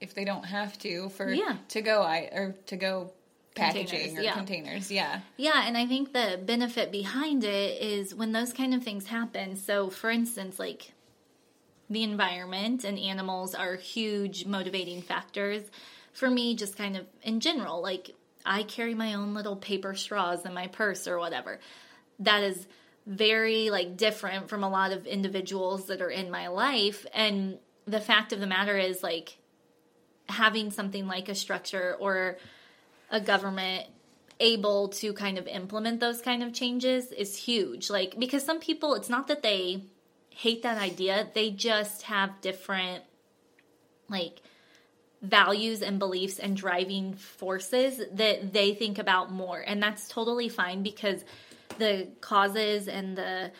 if they don't have to for Yeah. to go I or to go packaging Containers, or yeah. containers? Yeah. Yeah, and I think the benefit behind it is when those kind of things happen. So, for instance, like the environment and animals are huge motivating factors for me, just kind of in general. Like, I carry my own little paper straws in my purse or whatever. That is very like different from a lot of individuals that are in my life and the fact of the matter is like having something like a structure or a government able to kind of implement those kind of changes is huge. Like, because some people, it's not that they hate that idea, they just have different, like, values and beliefs and driving forces that they think about more. And that's totally fine because the causes and the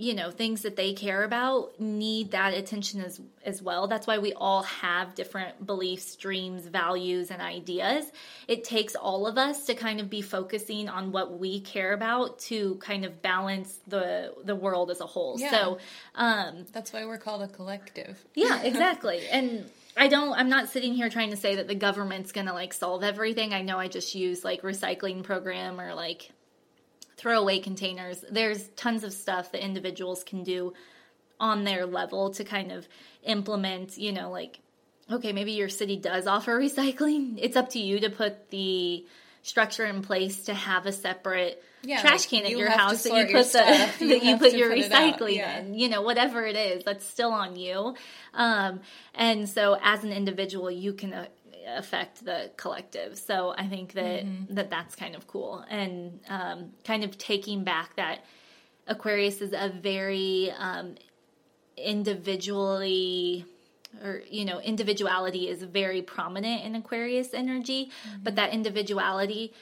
you know things that they care about need that attention as as well that's why we all have different beliefs dreams values and ideas it takes all of us to kind of be focusing on what we care about to kind of balance the the world as a whole Yeah. so um That's why we're called a collective. yeah, exactly. and I don't I'm not sitting here trying to say that the government's going to like solve everything. I know I just use like recycling program or like throwaway containers. There's tons of stuff that individuals can do on their level to kind of implement, you know, like okay, maybe your city does offer recycling. It's up to you to put the structure in place to have a separate Yeah, trash like, can at you your house that you your put the stuff. You that you put your put recycling yeah. in. You know, whatever it is, that's still on you. Um, and so, as an individual, you can. Uh, affect the collective. So i think that Mm-hmm. that that's kind of cool. And um, kind of taking back that aquarius is a very um, individually or you know individuality is very prominent in aquarius energy but that individuality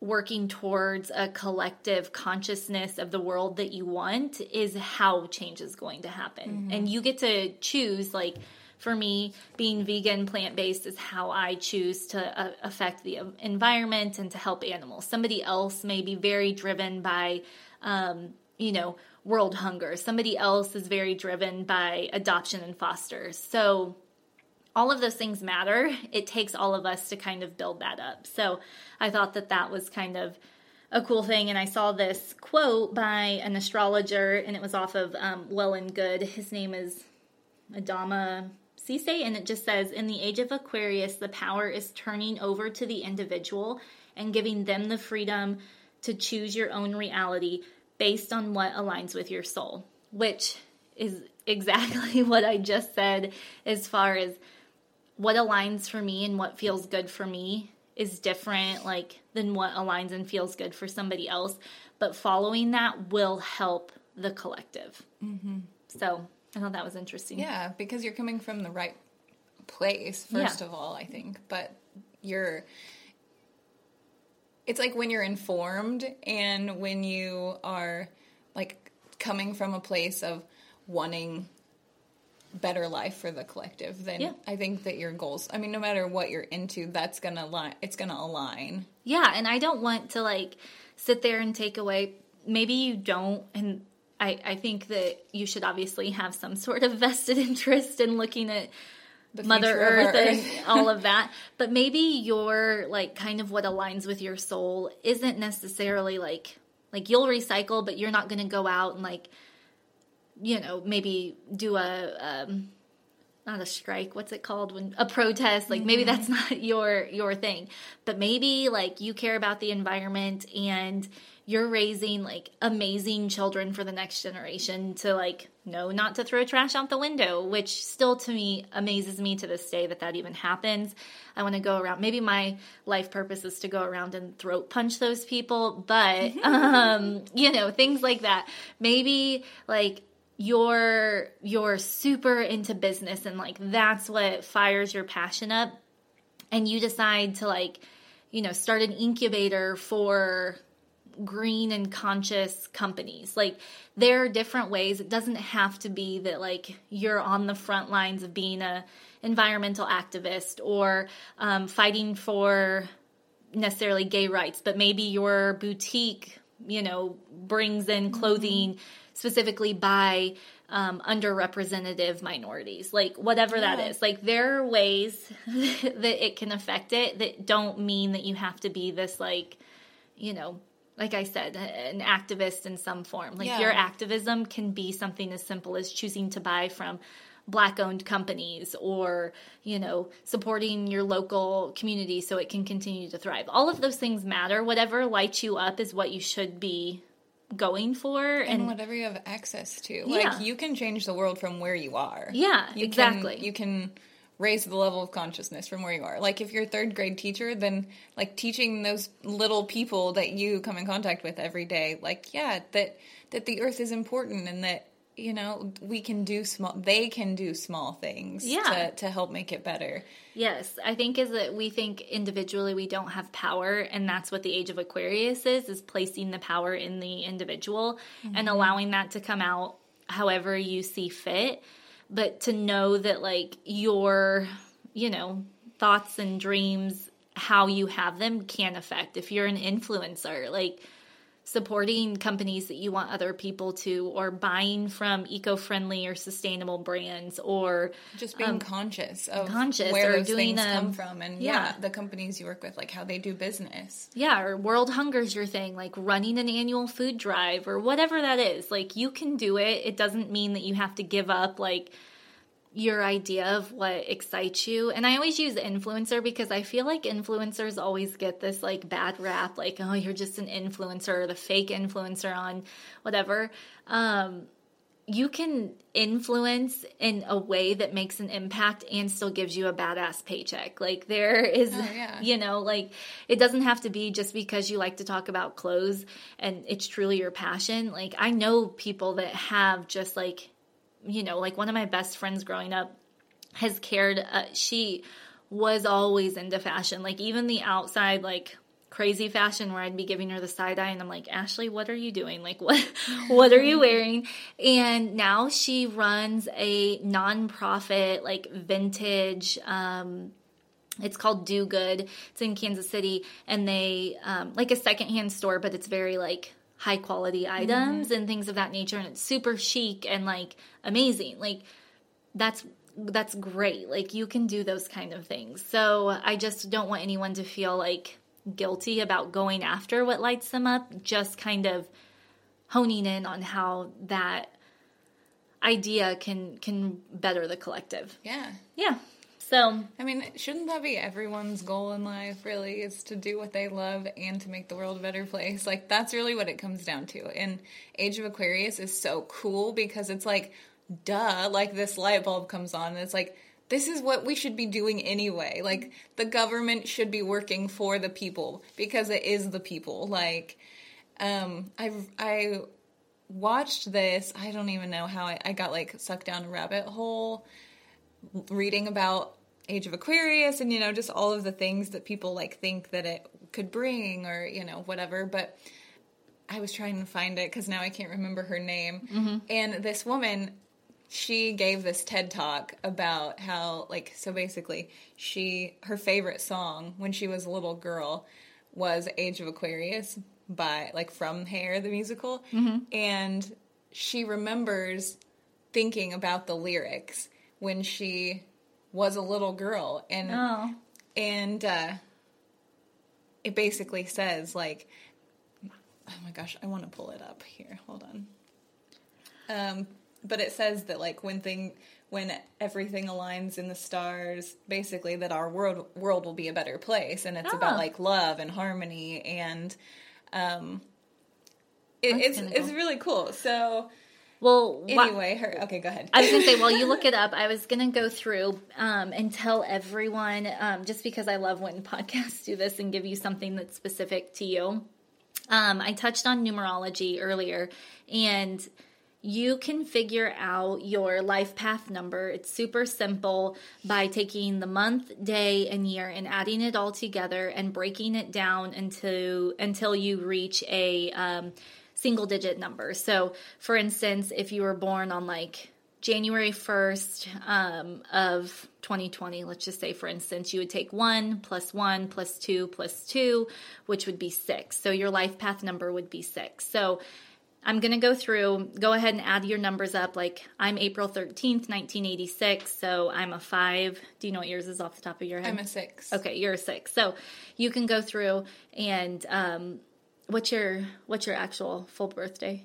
working towards a collective consciousness of the world that you want is how change is going to happen. And you get to choose like for me being vegan plant-based is how i choose to uh, affect the environment and to help animals somebody else may be very driven by um, you know world hunger somebody else is very driven by adoption and foster so all of those things matter. It takes all of us to kind of build that up. So I thought that that was kind of a cool thing. And I saw this quote by an astrologer, and it was off of um, Well and Good. His name is Adama Sesay, and it just says In the age of Aquarius, the power is turning over to the individual and giving them the freedom to choose your own reality based on what aligns with your soul, which is exactly what I just said as far as what aligns for me and what feels good for me is different like than what aligns and feels good for somebody else but following that will help the collective mm-hmm. so i thought that was interesting Yeah, because you're coming from the right place, first Yeah. of all, I think. But you're. It's like when you're informed and when you are like coming from a place of wanting better life for the collective then Yeah. i think that your goals i mean no matter what you're into that's gonna line it's gonna align Yeah, and I don't want to like sit there and take away. Maybe you don't, and I I think that you should obviously have some sort of vested interest in looking at Mother future of Earth and all of that. But maybe your like kind of what aligns with your soul isn't necessarily like like you'll recycle, but you're not going to go out and like you know maybe do a um, not a strike what's it called when a protest like maybe that's not your your thing. But maybe like you care about the environment and you're raising like amazing children for the next generation to like know not to throw trash out the window which still to me amazes me to this day that that even happens. I want to go around maybe my life purpose is to go around and throat punch those people but um you know things like that. Maybe like you're you're super into business and like that's what fires your passion up. And you decide to like you know start an incubator for green and conscious companies. Like there are different ways. It doesn't have to be that like you're on the front lines of being a environmental activist or um, fighting for necessarily gay rights, but maybe your boutique, you know, brings in clothing specifically by um, underrepresented minorities, like whatever that is. Like there are ways that it can affect it that don't mean that you have to be this, like, you know, like I said, an activist in some form. Like Yeah. your activism can be something as simple as choosing to buy from black owned companies or you know supporting your local community so it can continue to thrive all of those things matter whatever lights you up is what you should be going for and and, whatever you have access to. Yeah. Like you can change the world from where you are. yeah You exactly Can, you can raise the level of consciousness from where you are. Like if you're a third grade teacher, then like teaching those little people that you come in contact with every day, like yeah, that that the earth is important and that you know we can do small they can do small things Yeah. to to help make it better. Yes, I think is that we think individually we don't have power, and that's what the age of Aquarius is: is placing the power in the individual and mm-hmm. allowing that to come out however you see fit. But to know that, like your, you know, thoughts and dreams, how you have them, can affect. If you're an influencer, like supporting companies that you want other people to, or buying from eco-friendly or sustainable brands, or Just being conscious of Um, conscious where or those doing things come from and yeah. yeah, the companies you work with, like how they do business. Yeah, or World Hunger's your thing, like running an annual food drive or whatever that is. Like you can do it. It doesn't mean that you have to give up like your idea of what excites you. And I always use influencer because I feel like influencers always get this like bad rap, like, oh, you're just an influencer or the fake influencer on whatever. Um, you can influence in a way that makes an impact and still gives you a badass paycheck. Like there is, Oh, yeah. you know, like it doesn't have to be just because you like to talk about clothes and it's truly your passion. Like I know people that have just like, you know, like one of my best friends growing up has cared. Uh, she was always into fashion. Like even the outside, like crazy fashion where I'd be giving her the side eye and I'm like, Ashley, what are you doing? Like what what are you wearing? And now she runs a nonprofit like vintage um it's called Do Good. It's in Kansas City and they um like a secondhand store, but it's very like high quality items mm-hmm. and things of that nature and it's super chic and like amazing. Like that's that's great. Like you can do those kind of things. So I just don't want anyone to feel like guilty about going after what lights them up, just kind of honing in on how that idea can can better the collective. Yeah. Yeah. So I mean, shouldn't that be everyone's goal in life, really, is to do what they love and to make the world a better place? Like, that's really what it comes down to. And Age of Aquarius is so cool because it's like, duh, like this light bulb comes on and it's like, this is what we should be doing anyway. Like, the government should be working for the people because it is the people. Like, um, I, I watched this, I don't even know how I, I got like sucked down a rabbit hole reading about Age of Aquarius and you know just all of the things that people like think that it could bring or you know whatever but I was trying to find it cuz now I can't remember her name. Mm-hmm. And this woman she gave this TED talk about how like so basically she her favorite song when she was a little girl was Age of Aquarius by like from Hair the musical. Mm-hmm. And she remembers thinking about the lyrics when she was a little girl. And oh. and uh it basically says like oh my gosh i want to pull it up here. Hold on. Um but it says that like when thing when everything aligns in the stars basically that our world world will be a better place. And it's Ah. about like love and harmony and um it, it's it's really cool. So well anyway her okay go ahead I was gonna say, while you look it up, I was gonna go through um, and tell everyone, um, just because I love when podcasts do this and give you something that's specific to you. Um, I touched on numerology earlier, and you can figure out your life path number. It's super simple by taking the month, day, and year and adding it all together and breaking it down into until you reach a um, single digit numbers. So, for instance, if you were born on like January 1st um, of 2020, let's just say, for instance, you would take 1 plus 1 plus 2 plus 2, which would be 6. So your life path number would be 6. So I'm going to go through, go ahead and add your numbers up. Like I'm April 13th, 1986. So I'm a 5. Do you know what yours is off the top of your head? i'm a six Okay, you're a six. So you can go through and um, what's your what's your actual full birthday?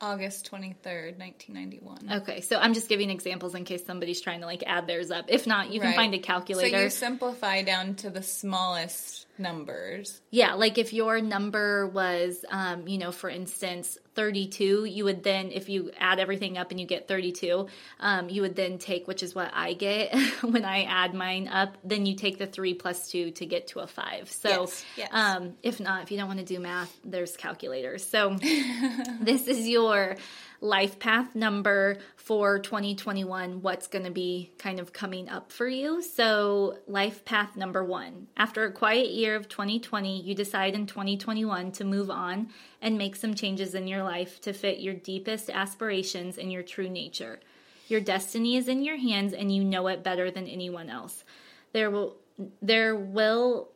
august 23rd 1991 Okay, so I'm just giving examples in case somebody's trying to like add theirs up. If not, you can Right. find a calculator. So you simplify down to the smallest numbers. yeah, like if your number was, um, you know, for instance, 32, you would then, if you add everything up and you get 32, um, you would then take, which is what I get when I add mine up, then you take the 3 plus 2 to get to a 5. So, Yes, yes. Um, if not, if you don't want to do math, there's calculators. So, this is your life path number for 2021 what's going to be kind of coming up for you so life path number 1 after a quiet year of 2020 you decide in 2021 to move on and make some changes in your life to fit your deepest aspirations and your true nature your destiny is in your hands and you know it better than anyone else there will there will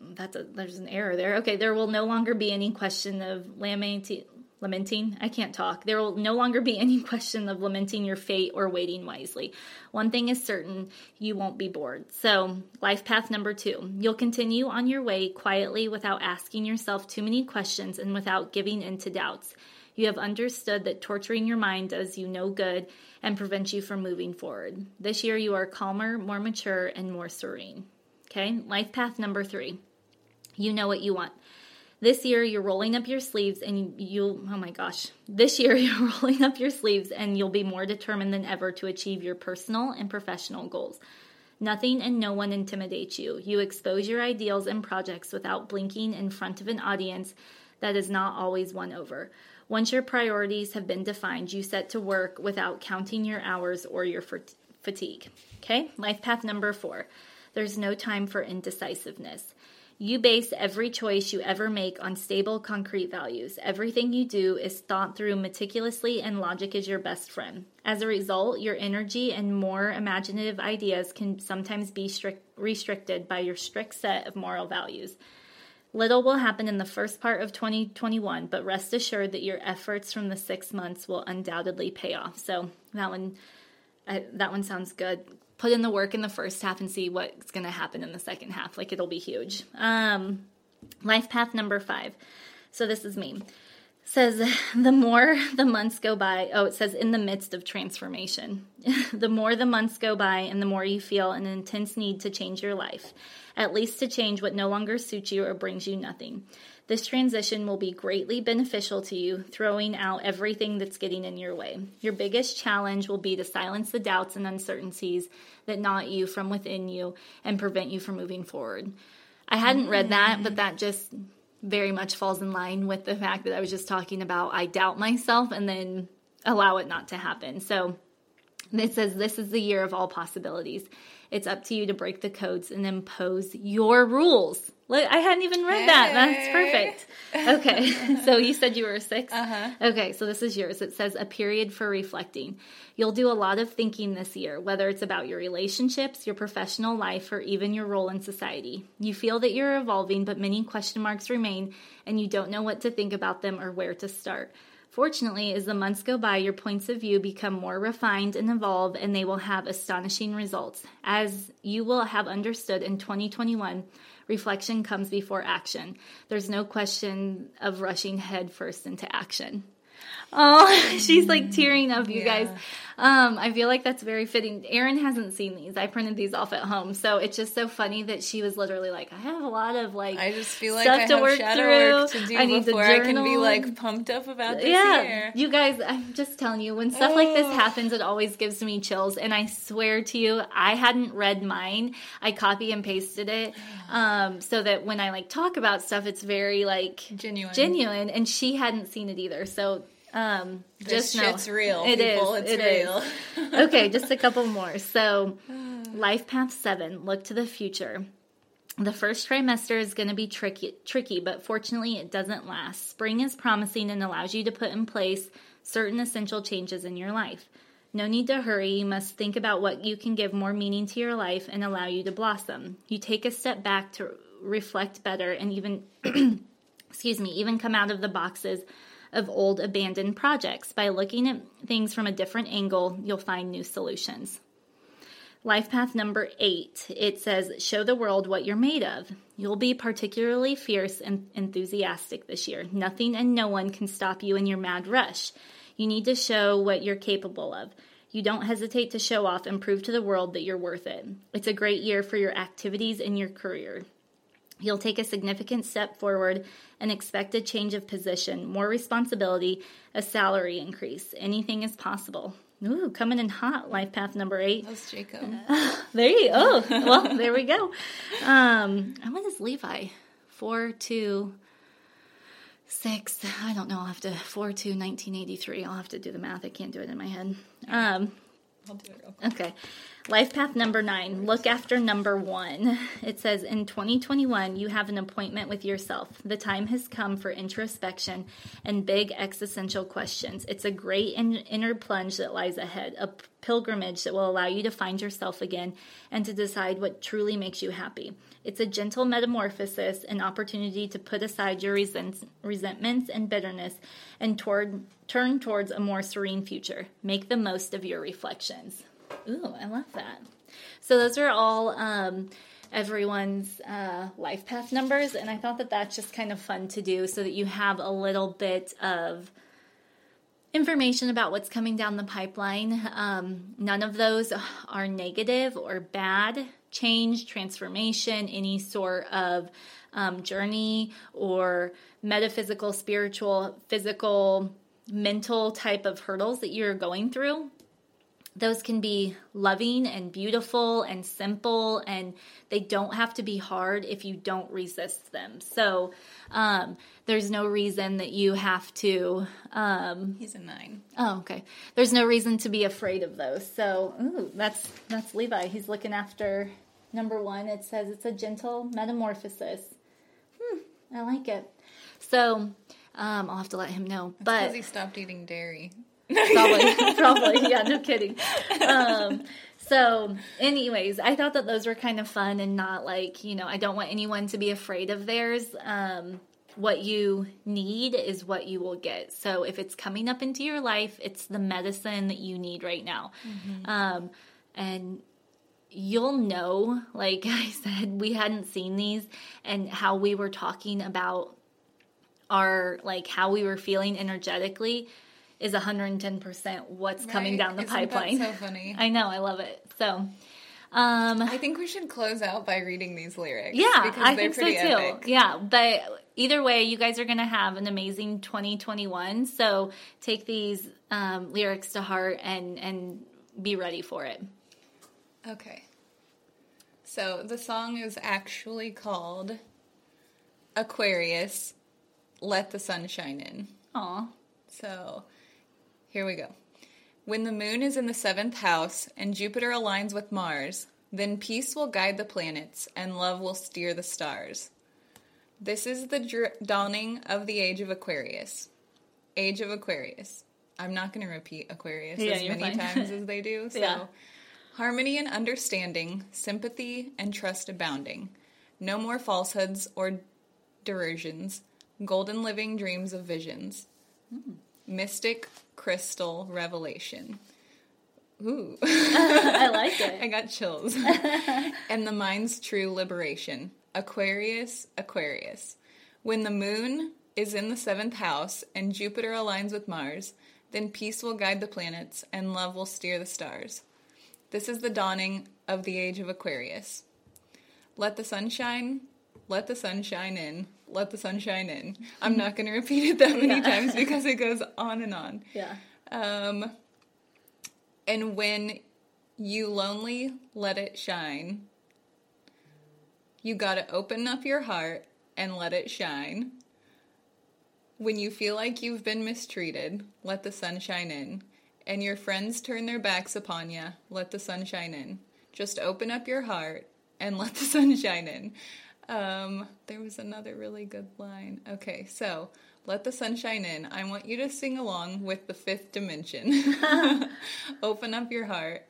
that's a there's an error there. Okay, there will no longer be any question of lamenting. Lamenting, I can't talk. There will no longer be any question of lamenting your fate or waiting wisely. One thing is certain, you won't be bored. So, life path number two you'll continue on your way quietly without asking yourself too many questions and without giving in to doubts. You have understood that torturing your mind does you no good and prevents you from moving forward. This year, you are calmer, more mature, and more serene. Okay, life path number three. You know what you want. This year, you're rolling up your sleeves and you'll, oh my gosh, this year, you're rolling up your sleeves and you'll be more determined than ever to achieve your personal and professional goals. Nothing and no one intimidates you. You expose your ideals and projects without blinking in front of an audience that is not always won over. Once your priorities have been defined, you set to work without counting your hours or your fatigue. Okay, life path number four. There's no time for indecisiveness. You base every choice you ever make on stable, concrete values. Everything you do is thought through meticulously, and logic is your best friend. As a result, your energy and more imaginative ideas can sometimes be strict, restricted by your strict set of moral values. Little will happen in the first part of 2021, but rest assured that your efforts from the six months will undoubtedly pay off. So that one, I, that one sounds good put in the work in the first half and see what's going to happen in the second half. Like it'll be huge. Um, life path number five. So this is me. Says the more the months go by, oh, it says in the midst of transformation. the more the months go by and the more you feel an intense need to change your life, at least to change what no longer suits you or brings you nothing. This transition will be greatly beneficial to you, throwing out everything that's getting in your way. Your biggest challenge will be to silence the doubts and uncertainties that knot you from within you and prevent you from moving forward. I hadn't read mm-hmm. that, but that just very much falls in line with the fact that I was just talking about I doubt myself and then allow it not to happen. So it says this is the year of all possibilities. It's up to you to break the codes and impose your rules. Look, I hadn't even read hey. that. That's perfect. Okay. so you said you were 6 uh-huh. Okay. So this is yours. It says a period for reflecting. You'll do a lot of thinking this year, whether it's about your relationships, your professional life, or even your role in society. You feel that you're evolving, but many question marks remain, and you don't know what to think about them or where to start. Fortunately, as the months go by, your points of view become more refined and evolve, and they will have astonishing results. As you will have understood in 2021, reflection comes before action. There's no question of rushing headfirst into action. Oh, she's like tearing up, you yeah. guys. Um, I feel like that's very fitting. Erin hasn't seen these. I printed these off at home, so it's just so funny that she was literally like, "I have a lot of like, I just feel like stuff I to work through. Work to do I need before I can be like pumped up about this yeah, year. you guys, I'm just telling you, when stuff oh. like this happens, it always gives me chills. And I swear to you, I hadn't read mine. I copy and pasted it, um, so that when I like talk about stuff, it's very like genuine, genuine. And she hadn't seen it either, so um, this just shit's know. real. It people. is. It's it real. Is. okay, just a couple more. So, life path seven. Look to the future. The first trimester is going to be tricky, tricky, but fortunately, it doesn't last. Spring is promising and allows you to put in place certain essential changes in your life. No need to hurry. You must think about what you can give more meaning to your life and allow you to blossom. You take a step back to reflect better and even, excuse me, even come out of the boxes of old abandoned projects. By looking at things from a different angle, you'll find new solutions. Life path number eight, it says, Show the world what you're made of. You'll be particularly fierce and enthusiastic this year. Nothing and no one can stop you in your mad rush. You need to show what you're capable of. You don't hesitate to show off and prove to the world that you're worth it. It's a great year for your activities and your career. You'll take a significant step forward and expect a change of position, more responsibility, a salary increase. Anything is possible. Ooh, coming in hot, life path number eight. That's Jacob. there you go. Oh, well, there we go. Um, and what is Levi? Four, two, six. I don't know. I'll have to, four, two, 1983. I'll have to do the math. I can't do it in my head. Um, I'll do it real quick. Okay. Life path number nine, look after number one. It says in 2021, you have an appointment with yourself. The time has come for introspection and big existential questions. It's a great in- inner plunge that lies ahead, a pilgrimage that will allow you to find yourself again and to decide what truly makes you happy. It's a gentle metamorphosis, an opportunity to put aside your resent- resentments and bitterness and toward, turn towards a more serene future. Make the most of your reflections. Ooh, I love that. So those are all um, everyone's uh, life path numbers, and I thought that that's just kind of fun to do, so that you have a little bit of information about what's coming down the pipeline. Um, none of those are negative or bad. Change, transformation, any sort of um, journey or metaphysical, spiritual, physical, mental type of hurdles that you're going through those can be loving and beautiful and simple and they don't have to be hard if you don't resist them. So um, there's no reason that you have to um, he's a nine. Oh, okay. There's no reason to be afraid of those. So ooh, that's that's levi. He's looking after number one. It says it's a gentle metamorphosis. Hmm, i like it. So um, i'll have to let him know. That's but because he stopped eating dairy. probably probably. Yeah no kidding. Um so anyways i thought that those were kind of fun and not like you know i don't want anyone to be afraid of theirs. Um what you need is what you will get. So if it's coming up into your life it's the medicine that you need right now. Um and you'll know like i said we hadn't seen these and how we were talking about our like how we were feeling energetically is 110% what's coming down the Isn't pipeline. so funny. I know, I love it. So, um I think we should close out by reading these lyrics. yeah, I think so too. epic. Yeah, but either way, you guys are going to have an amazing 2021. So, take these um lyrics to heart and and be ready for it. Okay. So the song is actually called Aquarius, Let the Sun Shine In. Aw. So here we go. When the moon is in the seventh house and Jupiter aligns with Mars, then peace will guide the planets and love will steer the stars. This is the dr- dawning of the age of Aquarius. Age of Aquarius. I'm not going to repeat Aquarius Yeah, as many fine. times as they do. So, Yeah. harmony and understanding, sympathy and trust abounding. No more falsehoods or derisions. Golden living dreams of visions. Hmm. Mystic crystal revelation. Ooh, I like it. I got chills. and the mind's true liberation. Aquarius, Aquarius. When the moon is in the seventh house and Jupiter aligns with Mars, then peace will guide the planets and love will steer the stars. This is the dawning of the age of Aquarius. Let the sun shine, let the sun shine in, let the sun shine in. I'm not going to repeat it that many times because it goes on and on. Yeah. Um, and when you lonely let it shine, you got to open up your heart and let it shine. When you feel like you've been mistreated, let the sun shine in. And your friends turn their backs upon you, let the sun shine in. Just open up your heart and let the sun shine in. Um, there was another really good line. Okay, so let the sunshine in. I want you to sing along with the fifth dimension. Open up your heart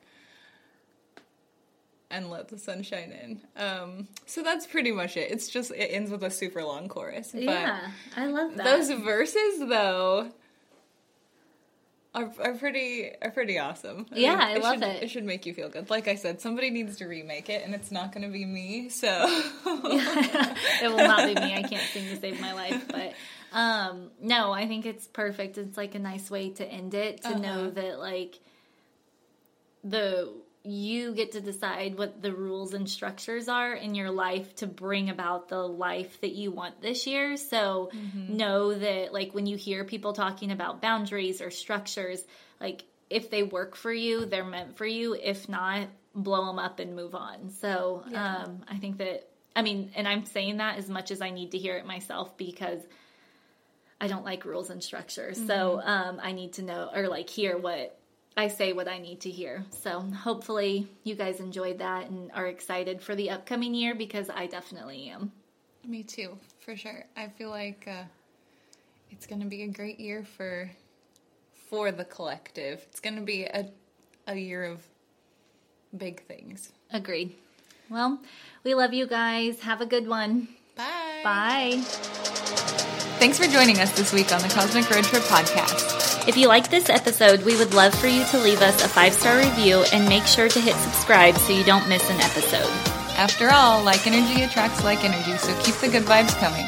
and let the sunshine in. Um, so that's pretty much it. It's just it ends with a super long chorus. But yeah. I love that. those verses though are, are pretty are pretty awesome. Yeah, I love should, it. It should make you feel good. Like I said, somebody needs to remake it, and it's not going to be me. So it will not be me. I can't sing to save my life, but um no, I think it's perfect. It's like a nice way to end it to know that like the you get to decide what the rules and structures are in your life to bring about the life that you want this year. So know that like when you hear people talking about boundaries or structures, like if they work for you, they're meant for you. If not, blow them up and move on. So um, I think that I mean, and I'm saying that as much as I need to hear it myself because I don't like rules and structures. So um, I need to know or like hear what I say what I need to hear. So hopefully you guys enjoyed that and are excited for the upcoming year because I definitely am. me too, for sure. I feel like uh, it's going to be a great year for for the collective. It's going to be a a year of big things. Agreed. Well, we love you guys. Have a good one. Bye. Bye. Thanks for joining us this week on the Cosmic Road Trip podcast. If you like this episode, we would love for you to leave us a five star review and make sure to hit subscribe so you don't miss an episode. After all, like energy attracts like energy, so keep the good vibes coming.